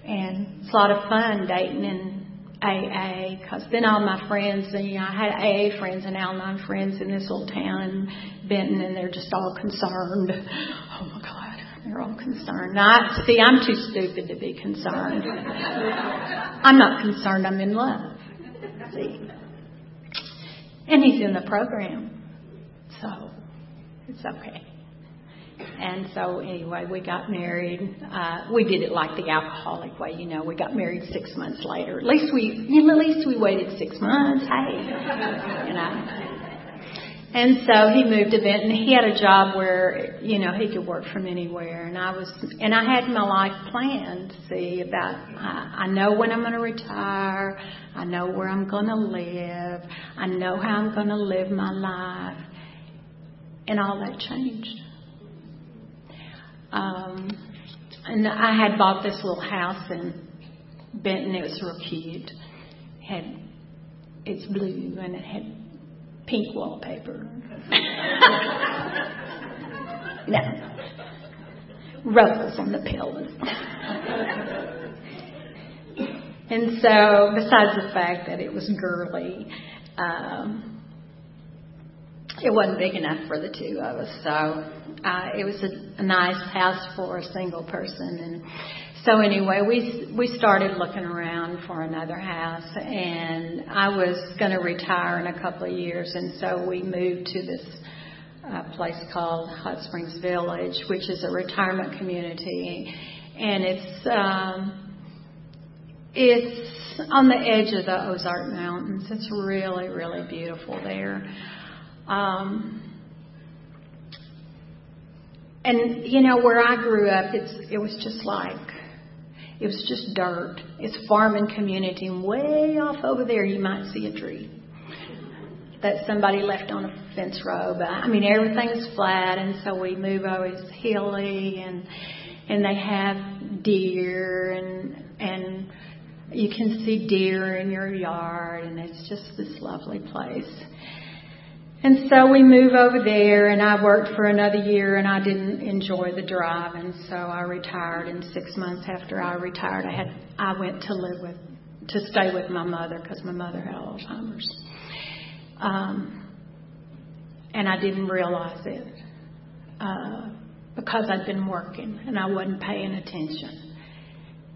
And it's a lot of fun dating in AA because then all my friends, and, you know, I had AA friends and Al-Anon friends in this little town in Benton, and they're just all concerned. Oh my God, they're all concerned. Now, see, I'm too stupid to be concerned. I'm not concerned. I'm in love. See, and he's in the program, so it's okay. And so anyway, we got married. Uh, we did it like the alcoholic way, you know. We got married six months later. At least we, you know, at least we waited six months. Hey, you know. And so he moved to Benton. He had a job where, you know, he could work from anywhere. And I was, and I had my life planned. See about, I, I know when I'm going to retire. I know where I'm going to live. I know how I'm going to live my life. And all that changed. Um, and I had bought this little house in Benton. It was real cute. It had it's blue and it had pink wallpaper. no, ruffles on the pillows. and so, besides the fact that it was girly, um, it wasn't big enough for the two of us. So uh, it was a, a nice house for a single person. And so anyway, we we started looking around for another house, and I was going to retire in a couple of years, and so we moved to this uh, place called Hot Springs Village, which is a retirement community, and it's um, it's on the edge of the Ozark Mountains. It's really really beautiful there. Um, and you know where I grew up, it's it was just like it was just dirt. It's farming community, and way off over there you might see a tree that somebody left on a fence row. But I mean everything's flat, and so we move. It's hilly, and and they have deer, and and you can see deer in your yard, and it's just this lovely place. And so we move over there, and I worked for another year, and I didn't enjoy the drive, and so I retired. And six months after I retired, I had I went to live with to stay with my mother because my mother had Alzheimer's, um, and I didn't realize it uh, because I'd been working and I wasn't paying attention.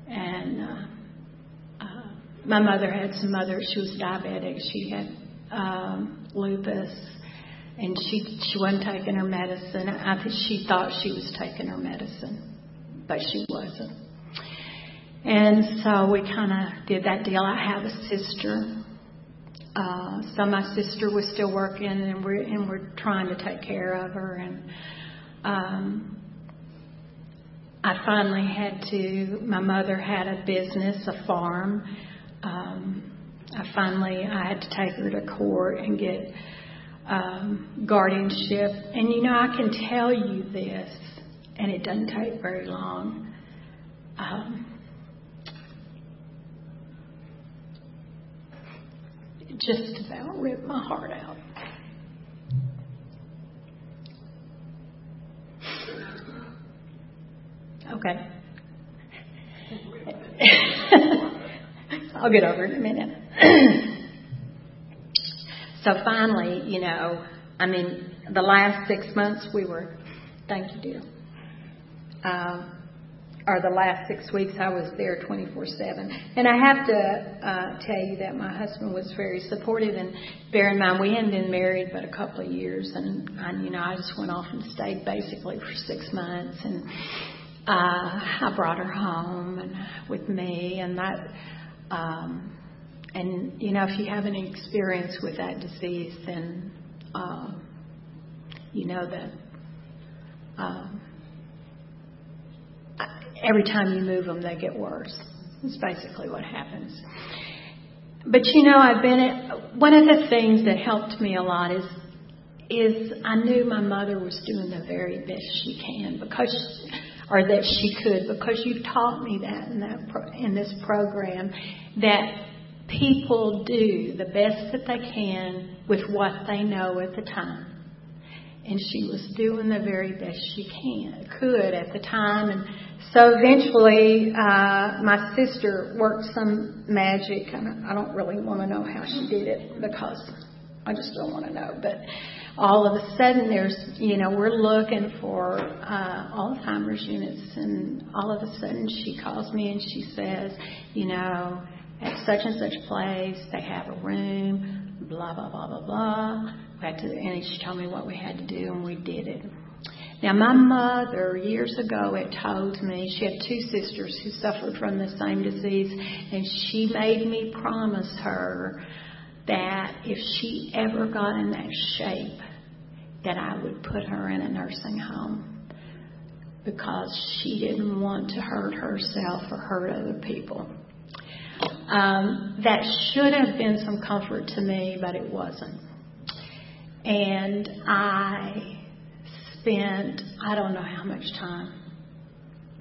And uh, uh, my mother had some other; she was diabetic. She had um, lupus, and she she wasn't taking her medicine. I think she thought she was taking her medicine, but she wasn't. And so we kind of did that deal. I have a sister. Uh, so my sister was still working, and we're and we're trying to take care of her. And um, I finally had to. My mother had a business, a farm. Um, I finally I had to take her to court and get um, guardianship. And you know, I can tell you this, and it doesn't take very long. Um, it just about ripped my heart out. Okay. I'll get over it in a minute. So finally, you know, I mean, the last six months we were, thank you, dear. Uh, or the last six weeks I was there 24 7. And I have to uh, tell you that my husband was very supportive. And bear in mind, we hadn't been married but a couple of years. And, I, you know, I just went off and stayed basically for six months. And uh, I brought her home and with me. And that um, and you know, if you have any experience with that disease, then um, you know that um, every time you move them, they get worse. It's basically what happens. But you know, I've been at, one of the things that helped me a lot is is I knew my mother was doing the very best she can because or that she could because you taught me that in that in this program that people do the best that they can with what they know at the time. And she was doing the very best she can could at the time and so eventually uh my sister worked some magic and I don't really want to know how she did it because I just don't want to know but all of a sudden there's, you know, we're looking for uh, Alzheimer's units, and all of a sudden she calls me and she says, you know, at such and such place they have a room, blah blah blah blah blah. We had to, and she told me what we had to do, and we did it. Now, my mother, years ago, had told me she had two sisters who suffered from the same disease, and she made me promise her that if she ever got in that shape, that I would put her in a nursing home because she didn't want to hurt herself or hurt other people. Um, that should have been some comfort to me, but it wasn't. And I spent, I don't know how much time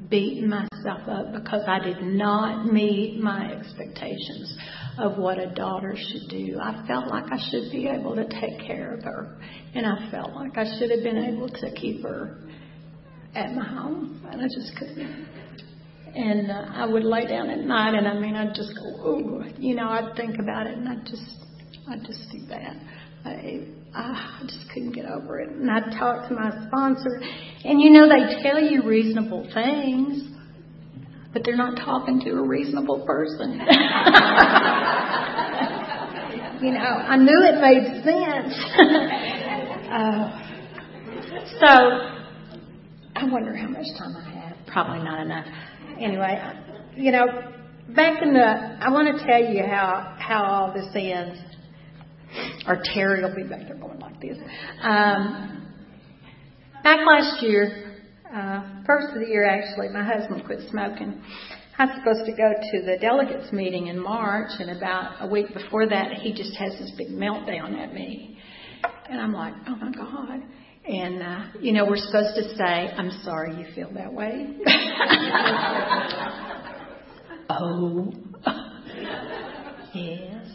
beating myself up because I did not meet my expectations of what a daughter should do. I felt like I should be able to take care of her, and I felt like I should have been able to keep her at my home, and I just couldn't. And uh, I would lay down at night, and I mean, I'd just go, ooh, you know, I'd think about it, and I'd just, I'd just do that. I, I just couldn't get over it. And I'd talk to my sponsor, and you know, they tell you reasonable things, but they're not talking to a reasonable person. you know, I knew it made sense. uh, so, I wonder how much time I have. Probably not enough. Anyway, you know, back in the, I want to tell you how how all this ends. Or Terry will be back there going like this. Um, back last year, uh, first of the year actually, my husband quit smoking. I was supposed to go to the delegates meeting in March, and about a week before that, he just has this big meltdown at me. And I'm like, oh my God. And, uh, you know, we're supposed to say, I'm sorry you feel that way. oh. yes.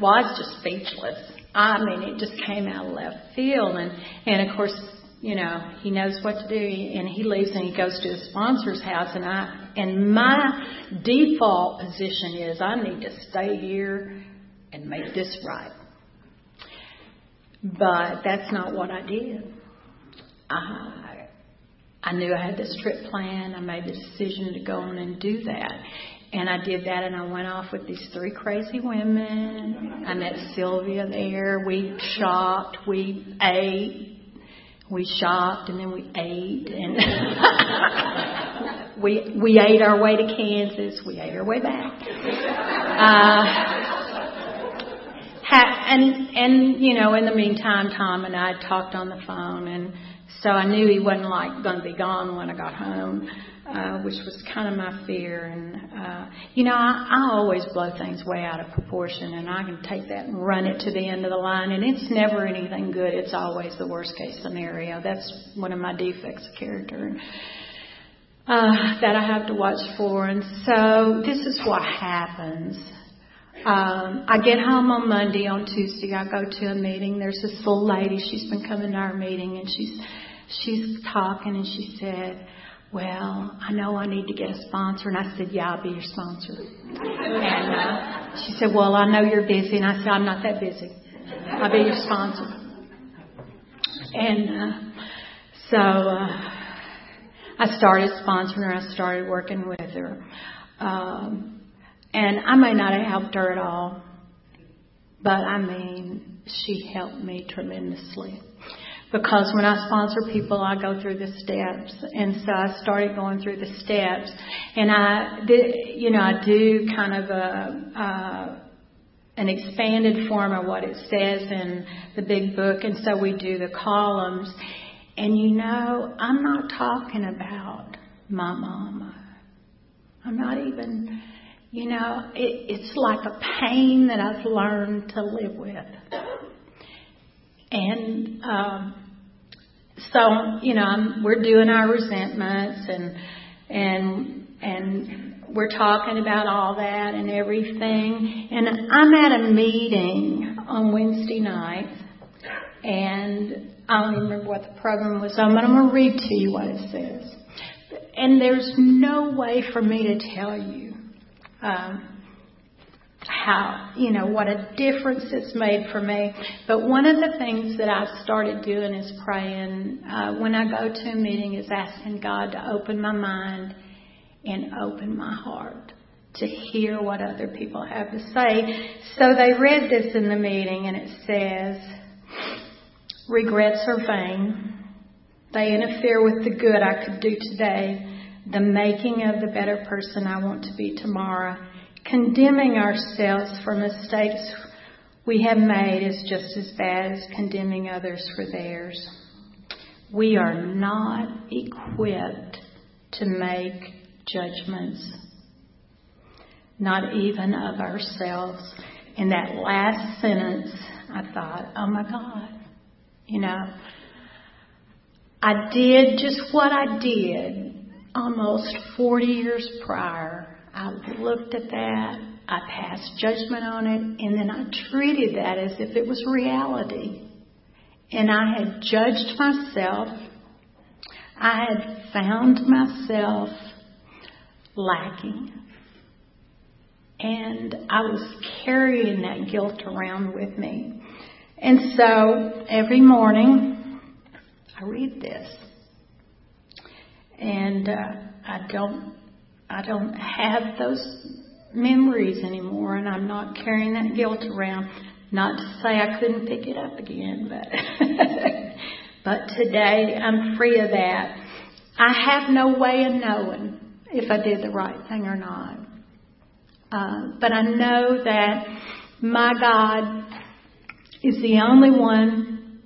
Well, I was just speechless. I mean, it just came out of left field. And, and of course, you know, he knows what to do and he leaves and he goes to his sponsor's house and I, and my default position is I need to stay here and make this right. But that's not what I did. I, I knew I had this trip planned. I made the decision to go on and do that. And I did that and I went off with these three crazy women. I met Sylvia there. We shopped. We ate we shopped and then we ate and we we ate our way to Kansas. We ate our way back. Uh, and and you know, in the meantime, Tom and I talked on the phone, and so I knew he wasn't like going to be gone when I got home uh, which was kind of my fear. And uh, you know, I, I always blow things way out of proportion, and I can take that and run it to the end of the line, and it's never anything good. It's always the worst case scenario. That's one of my defects of character. Uh, that I have to watch for. And so this is what happens. Um, I get home on Monday. On Tuesday, I go to a meeting. There's this little lady. She's been coming to our meeting, and she's she's talking, and she said, well, I know I need to get a sponsor. And I said, yeah, I'll be your sponsor. And uh, she said, well, I know you're busy. And I said, I'm not that busy. I'll be your sponsor. And uh, so uh, I started sponsoring her. I started working with her. Um, and I may not have helped her at all, but I mean, she helped me tremendously because when I sponsor people, I go through the steps, and so I started going through the steps, and I, you know, I do kind of a, an expanded form of what it says in the big book, and so we do the columns, and you know, I'm not talking about my mama. I'm not even, you know, it, it's like a pain that I've learned to live with. And um, so you know I'm, we're doing our resentments and and and we're talking about all that and everything. And I'm at a meeting on Wednesday night and I don't remember what the program was on but I'm going to read to you what it says. And there's no way for me to tell you um, how, you know, what a difference it's made for me. But one of the things that I've started doing is praying. Uh, when I go to a meeting, is asking God to open my mind and open my heart to hear what other people have to say. So they read this in the meeting, and it says, Regrets are vain. They interfere with the good I could do today, the making of the better person I want to be tomorrow Condemning ourselves for mistakes we have made is just as bad as condemning others for theirs. We are not equipped to make judgments, not even of ourselves. In that last sentence, I thought, oh my God, you know, I did just what I did almost 40 years prior I looked at that, I passed judgment on it, and then I treated that as if it was reality. And I had judged myself. I had found myself lacking. And I was carrying that guilt around with me. And so every morning I read this. And uh, I don't I don't have those memories anymore, and I'm not carrying that guilt around. Not to say I couldn't pick it up again, but but today I'm free of that. I have no way of knowing if I did the right thing or not. Uh, but I know that my God is the only one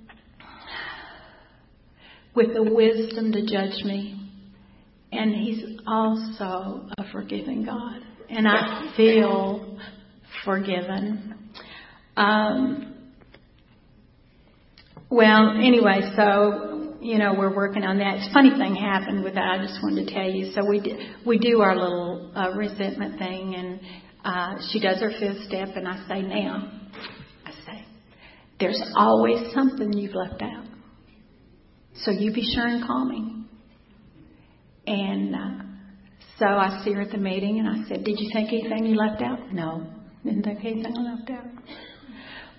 with the wisdom to judge me and He's also a forgiving God. And I feel forgiven. Um, well, anyway, so you know we're working on that. It's funny thing happened with that. I just wanted to tell you. So we do, we do our little uh, resentment thing, and uh, she does her fifth step, and I say now, I say, there's always something you've left out. So you be sure and call me. And uh, so I see her at the meeting, and I said, Did you think anything you left out? No, didn't think anything I left out.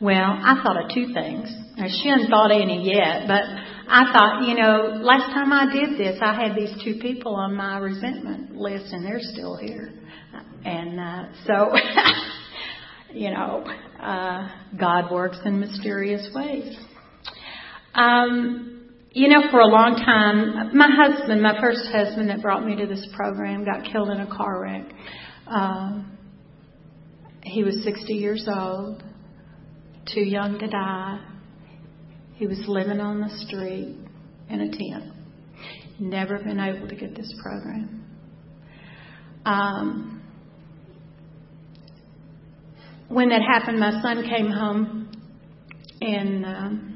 Well, I thought of two things. Now, she hadn't thought any yet, but I thought, you know, last time I did this, I had these two people on my resentment list, and they're still here. And uh, so, you know, uh, God works in mysterious ways. Um, you know, for a long time, my husband, my first husband that brought me to this program, got killed in a car wreck. Um, he was 60 years old too young to die. He was living on the street in a tent. Never been able to get this program. Um, when that happened, my son came home and um,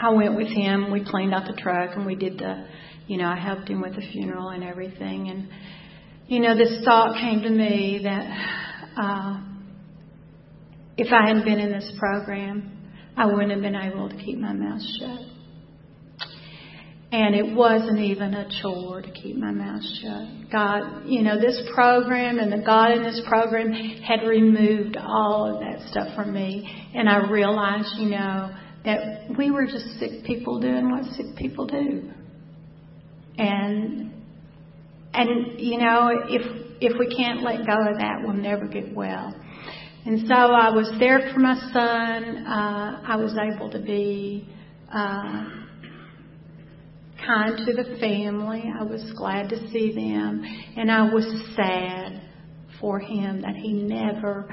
I went with him. We cleaned out the truck and we did the, you know, I helped him with the funeral and everything. And, you know, this thought came to me that uh, if I hadn't been in this program, I wouldn't have been able to keep my mouth shut. And it wasn't even a chore to keep my mouth shut. God, you know, this program and the God in this program had removed all of that stuff from me. And I realized, you know, that we were just sick people doing what sick people do. And, and, you know, if, if we can't let go of that, we'll never get well. And so I was there for my son. Uh, I was able to be uh, kind to the family. I was glad to see them. And I was sad for him that he never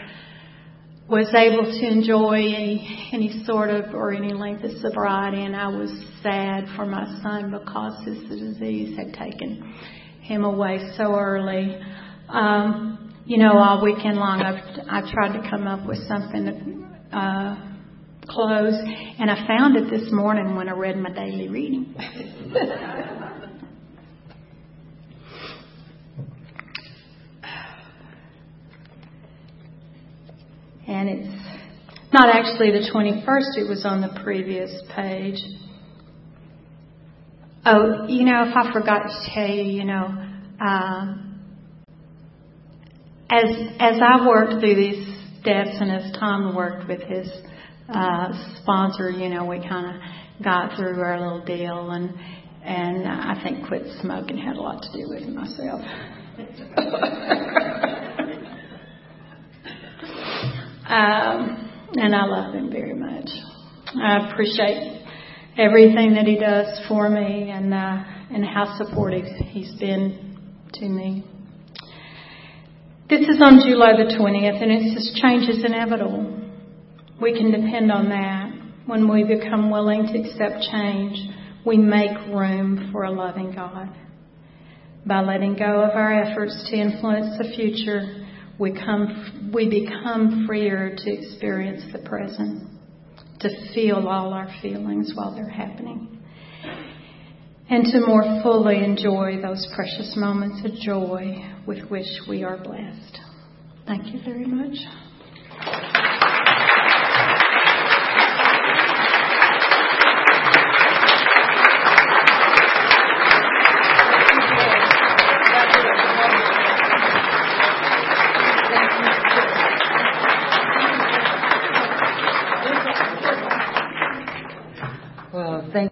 was able to enjoy any, any sort of or any length of sobriety. And I was sad for my son because his disease had taken him away so early. Um, you know, all weekend long I've I've tried to come up with something to uh, close, and I found it this morning when I read my daily reading. and it's not actually the 21st, it was on the previous page. Oh, you know, if I forgot to tell you, you know, uh, as as I worked through these steps and as Tom worked with his uh, sponsor, you know, we kind of got through our little deal, and and I think quit smoking had a lot to do with myself. um, and I love him very much. I appreciate everything that he does for me and uh, and how supportive he's been to me. This is on July the 20th, and it says change is inevitable. We can depend on that. When we become willing to accept change, we make room for a loving God. By letting go of our efforts to influence the future, we, come, we become freer to experience the present, to feel all our feelings while they're happening and to more fully enjoy those precious moments of joy with which we are blessed. Thank you very much.